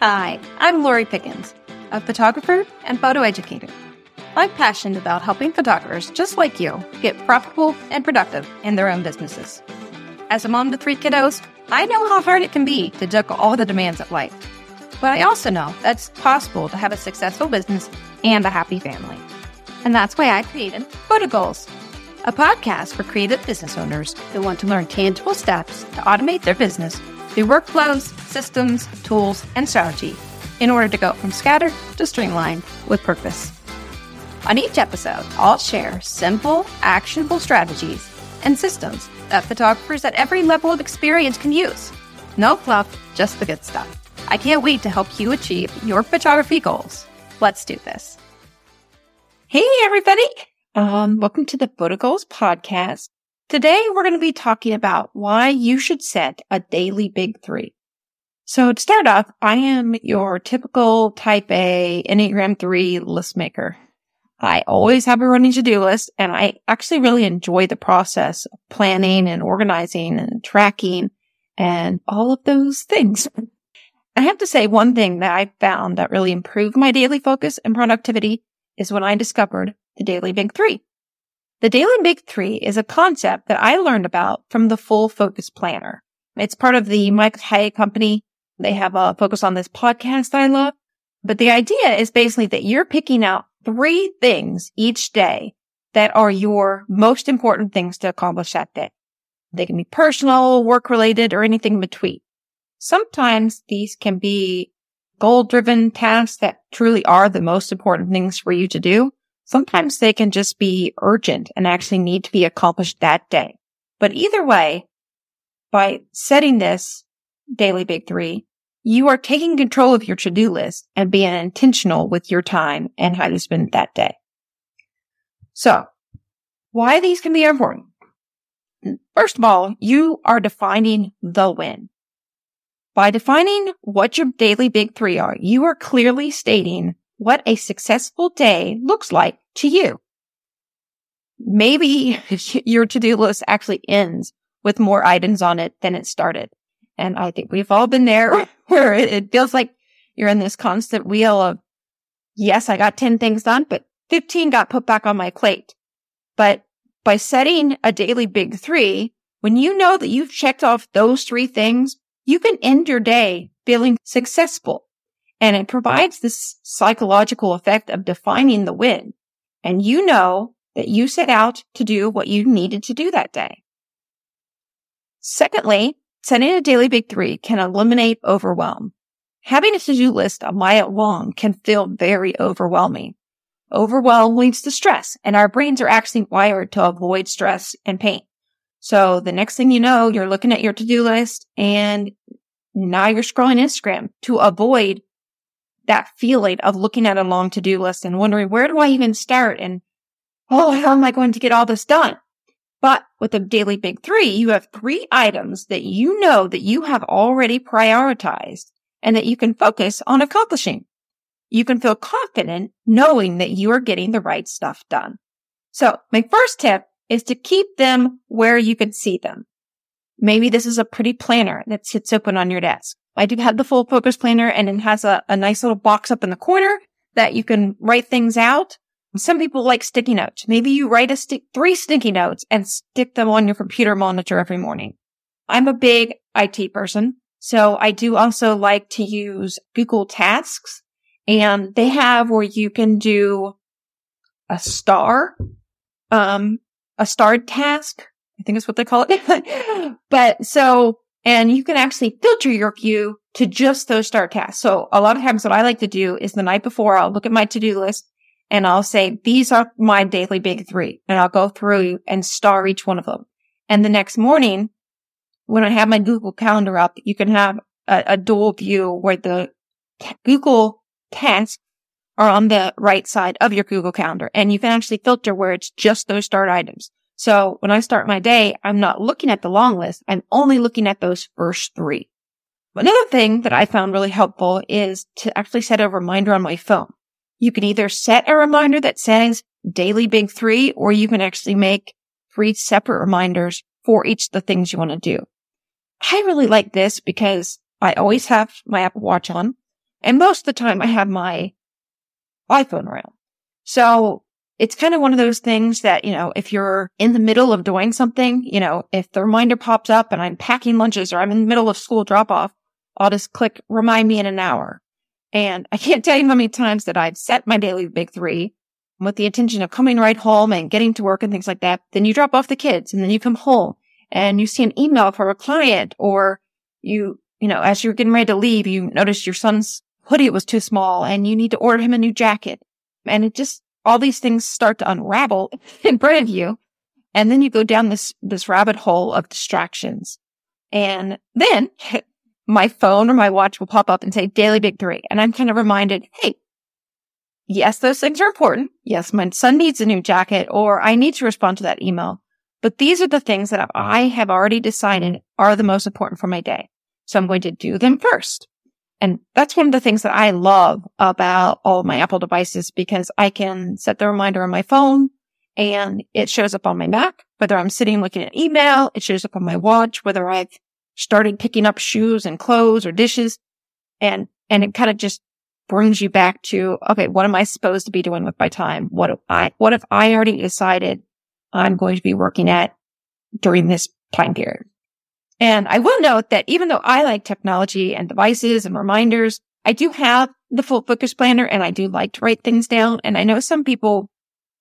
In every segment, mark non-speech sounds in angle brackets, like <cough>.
Hi, I'm Lori Pickens, a photographer and photo educator. I'm passionate about helping photographers just like you get profitable and productive in their own businesses. As a mom to three kiddos, I know how hard it can be to juggle all the demands of life. But I also know that it's possible to have a successful business and a happy family. And that's why I created Photo Goals, a podcast for creative business owners who want to learn tangible steps to automate their business through workflows, systems, tools, and strategy in order to go from scattered to streamlined with purpose. On each episode, I'll share simple, actionable strategies and systems that photographers at every level of experience can use. No fluff, just the good stuff. I can't wait to help you achieve your photography goals. Let's do this. Hey, everybody. Um, welcome to the Photo Goals podcast. Today, we're going to be talking about why you should set a daily big three. So to start off, I am your typical type A Enneagram 3 list maker. I always have a running to-do list and I actually really enjoy the process of planning and organizing and tracking and all of those things. I have to say one thing that I found that really improved my daily focus and productivity is when I discovered the daily big three. The Daily Big Three is a concept that I learned about from the Full Focus Planner. It's part of the Mike Hyatt Company. They have a focus on this podcast I love. But the idea is basically that you're picking out three things each day that are your most important things to accomplish that day. They can be personal, work related, or anything in between. Sometimes these can be goal driven tasks that truly are the most important things for you to do. Sometimes they can just be urgent and actually need to be accomplished that day. But either way, by setting this daily big three, you are taking control of your to-do list and being intentional with your time and how you spend that day. So why these can be important. First of all, you are defining the win. By defining what your daily big three are, you are clearly stating what a successful day looks like to you. Maybe <laughs> your to-do list actually ends with more items on it than it started. And I think we've all been there <laughs> where it feels like you're in this constant wheel of, yes, I got 10 things done, but 15 got put back on my plate. But by setting a daily big three, when you know that you've checked off those three things, you can end your day feeling successful and it provides this psychological effect of defining the win. And you know that you set out to do what you needed to do that day. Secondly, setting a daily big three can eliminate overwhelm. Having a to-do list a mile long can feel very overwhelming. Overwhelm leads to stress and our brains are actually wired to avoid stress and pain. So the next thing you know, you're looking at your to-do list and now you're scrolling Instagram to avoid that feeling of looking at a long to-do list and wondering, where do I even start? And, oh, how am I going to get all this done? But with the daily big three, you have three items that you know that you have already prioritized and that you can focus on accomplishing. You can feel confident knowing that you are getting the right stuff done. So my first tip is to keep them where you can see them. Maybe this is a pretty planner that sits open on your desk. I do have the full focus planner and it has a, a nice little box up in the corner that you can write things out. Some people like sticky notes. Maybe you write a stick, three sticky notes and stick them on your computer monitor every morning. I'm a big IT person. So I do also like to use Google Tasks and they have where you can do a star, um, a starred task. I think is what they call it. <laughs> but so and you can actually filter your queue to just those start tasks. So a lot of times what I like to do is the night before I'll look at my to-do list and I'll say, these are my daily big three. And I'll go through and star each one of them. And the next morning, when I have my Google calendar up, you can have a, a dual view where the t- Google tasks are on the right side of your Google calendar. And you can actually filter where it's just those start items. So when I start my day, I'm not looking at the long list. I'm only looking at those first three. Another thing that I found really helpful is to actually set a reminder on my phone. You can either set a reminder that says daily big three, or you can actually make three separate reminders for each of the things you want to do. I really like this because I always have my Apple Watch on. And most of the time I have my iPhone around. So it's kind of one of those things that, you know, if you're in the middle of doing something, you know, if the reminder pops up and I'm packing lunches or I'm in the middle of school drop off, I'll just click remind me in an hour. And I can't tell you how many times that I've set my daily big three with the intention of coming right home and getting to work and things like that. Then you drop off the kids and then you come home and you see an email from a client or you, you know, as you're getting ready to leave, you notice your son's hoodie was too small and you need to order him a new jacket. And it just all these things start to unravel <laughs> in front of you. And then you go down this, this rabbit hole of distractions. And then <laughs> my phone or my watch will pop up and say daily big three. And I'm kind of reminded, Hey, yes, those things are important. Yes, my son needs a new jacket or I need to respond to that email. But these are the things that I have already decided are the most important for my day. So I'm going to do them first. And that's one of the things that I love about all of my Apple devices because I can set the reminder on my phone and it shows up on my Mac, whether I'm sitting looking at email, it shows up on my watch, whether I've started picking up shoes and clothes or dishes. And, and it kind of just brings you back to, okay, what am I supposed to be doing with my time? What if I, what if I already decided I'm going to be working at during this time period? And I will note that even though I like technology and devices and reminders, I do have the full focus planner and I do like to write things down. And I know some people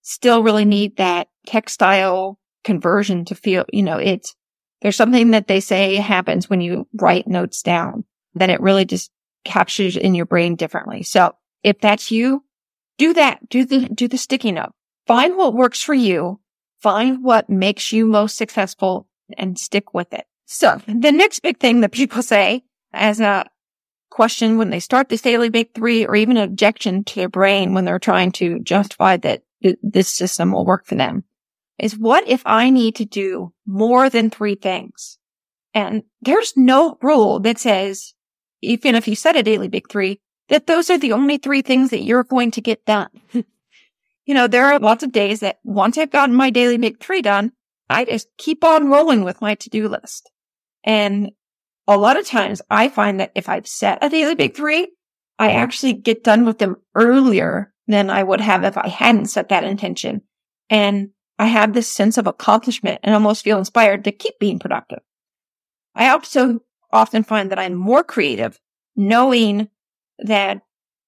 still really need that textile conversion to feel, you know, it's, there's something that they say happens when you write notes down that it really just captures in your brain differently. So if that's you, do that. Do the, do the sticky note. Find what works for you. Find what makes you most successful and stick with it. So the next big thing that people say as a question when they start this daily big three or even an objection to their brain when they're trying to justify that this system will work for them is what if I need to do more than three things? And there's no rule that says, even if you set a daily big three, that those are the only three things that you're going to get done. <laughs> you know, there are lots of days that once I've gotten my daily big three done, I just keep on rolling with my to-do list. And a lot of times I find that if I've set a daily big three, I actually get done with them earlier than I would have if I hadn't set that intention. And I have this sense of accomplishment and almost feel inspired to keep being productive. I also often find that I'm more creative knowing that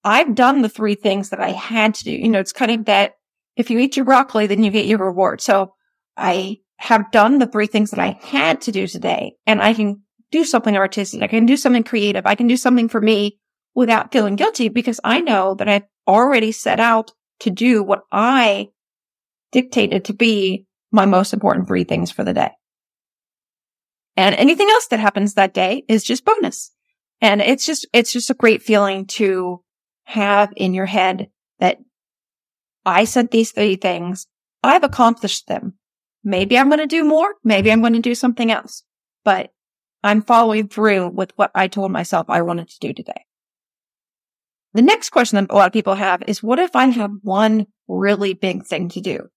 I've done the three things that I had to do. You know, it's kind of that if you eat your broccoli, then you get your reward. So I have done the three things that I had to do today and I can do something artistic. I can do something creative. I can do something for me without feeling guilty because I know that I've already set out to do what I dictated to be my most important three things for the day. And anything else that happens that day is just bonus. And it's just, it's just a great feeling to have in your head that I said these three things. I've accomplished them. Maybe I'm going to do more. Maybe I'm going to do something else, but I'm following through with what I told myself I wanted to do today. The next question that a lot of people have is, what if I have one really big thing to do?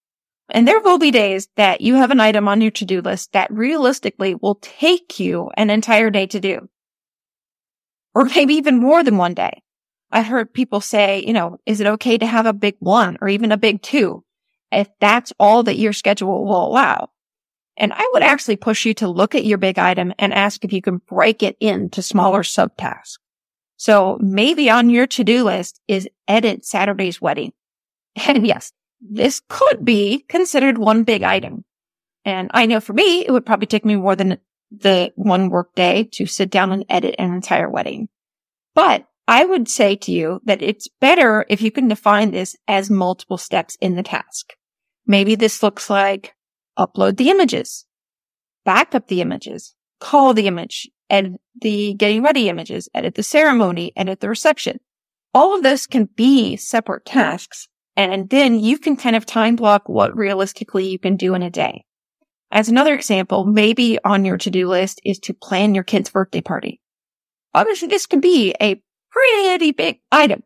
And there will be days that you have an item on your to-do list that realistically will take you an entire day to do. Or maybe even more than one day. I've heard people say, you know, is it okay to have a big one or even a big two? If that's all that your schedule will allow. And I would actually push you to look at your big item and ask if you can break it into smaller subtasks. So maybe on your to-do list is edit Saturday's wedding. <laughs> And yes, this could be considered one big item. And I know for me, it would probably take me more than the one work day to sit down and edit an entire wedding. But I would say to you that it's better if you can define this as multiple steps in the task. Maybe this looks like upload the images, backup the images, cull the image, edit the getting ready images, edit the ceremony, edit the reception. All of this can be separate tasks. And then you can kind of time block what realistically you can do in a day. As another example, maybe on your to-do list is to plan your kid's birthday party. Obviously, this could be a pretty big item,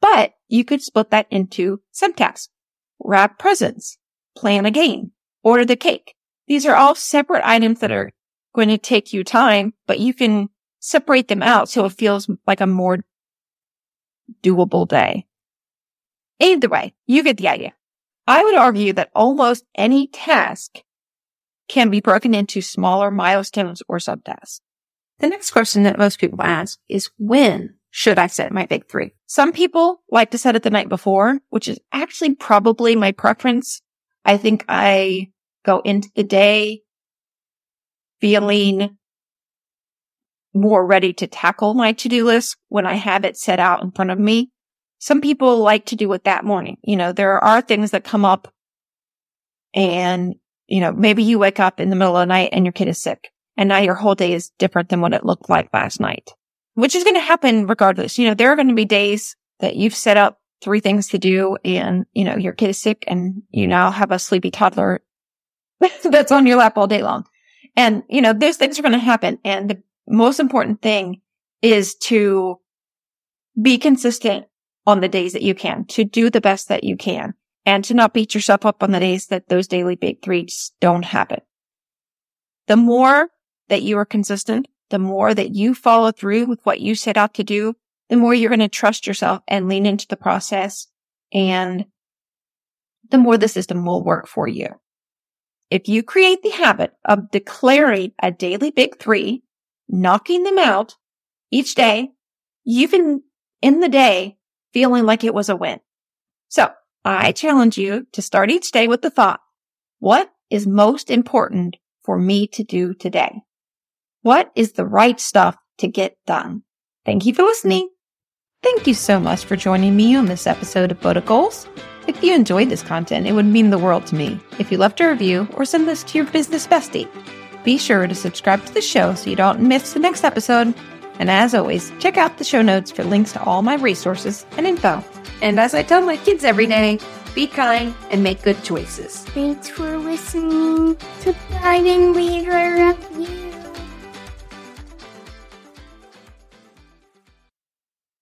but you could split that into subtasks. Wrap presents, plan a game, order the cake. These are all separate items that are going to take you time, but you can separate them out so it feels like a more doable day. Either way, you get the idea. I would argue that almost any task can be broken into smaller milestones or subtasks. The next question that most people ask is when should I set my big three? Some people like to set it the night before, which is actually probably my preference. I think I go into the day feeling more ready to tackle my to-do list when I have it set out in front of me. Some people like to do it that morning. You know, there are things that come up and, you know, maybe you wake up in the middle of the night and your kid is sick and now your whole day is different than what it looked like last night, which is going to happen regardless. You know, there are going to be days that you've set up three things to do and, you know, your kid is sick and you now have a sleepy toddler <laughs> that's on your lap all day long. And, you know, those things are going to happen. And the most important thing is to be consistent on the days that you can, to do the best that you can, and to not beat yourself up on the days that those daily big threes don't happen. The more that you are consistent, the more that you follow through with what you set out to do, the more you're going to trust yourself and lean into the process and the more the system will work for you. If you create the habit of declaring a daily big three, knocking them out each day, you can end the day feeling like it was a win. So I challenge you to start each day with the thought, what is most important for me to do today? What is the right stuff to get done? Thank you for listening. Thank you so much for joining me on this episode of Photo Goals. If you enjoyed this content, it would mean the world to me if you left a review or send this to your business bestie. Be sure to subscribe to the show so you don't miss the next episode. And as always, check out the show notes for links to all my resources and info. And as I tell my kids every day, be kind and make good choices. Thanks for listening to Guiding Leader You.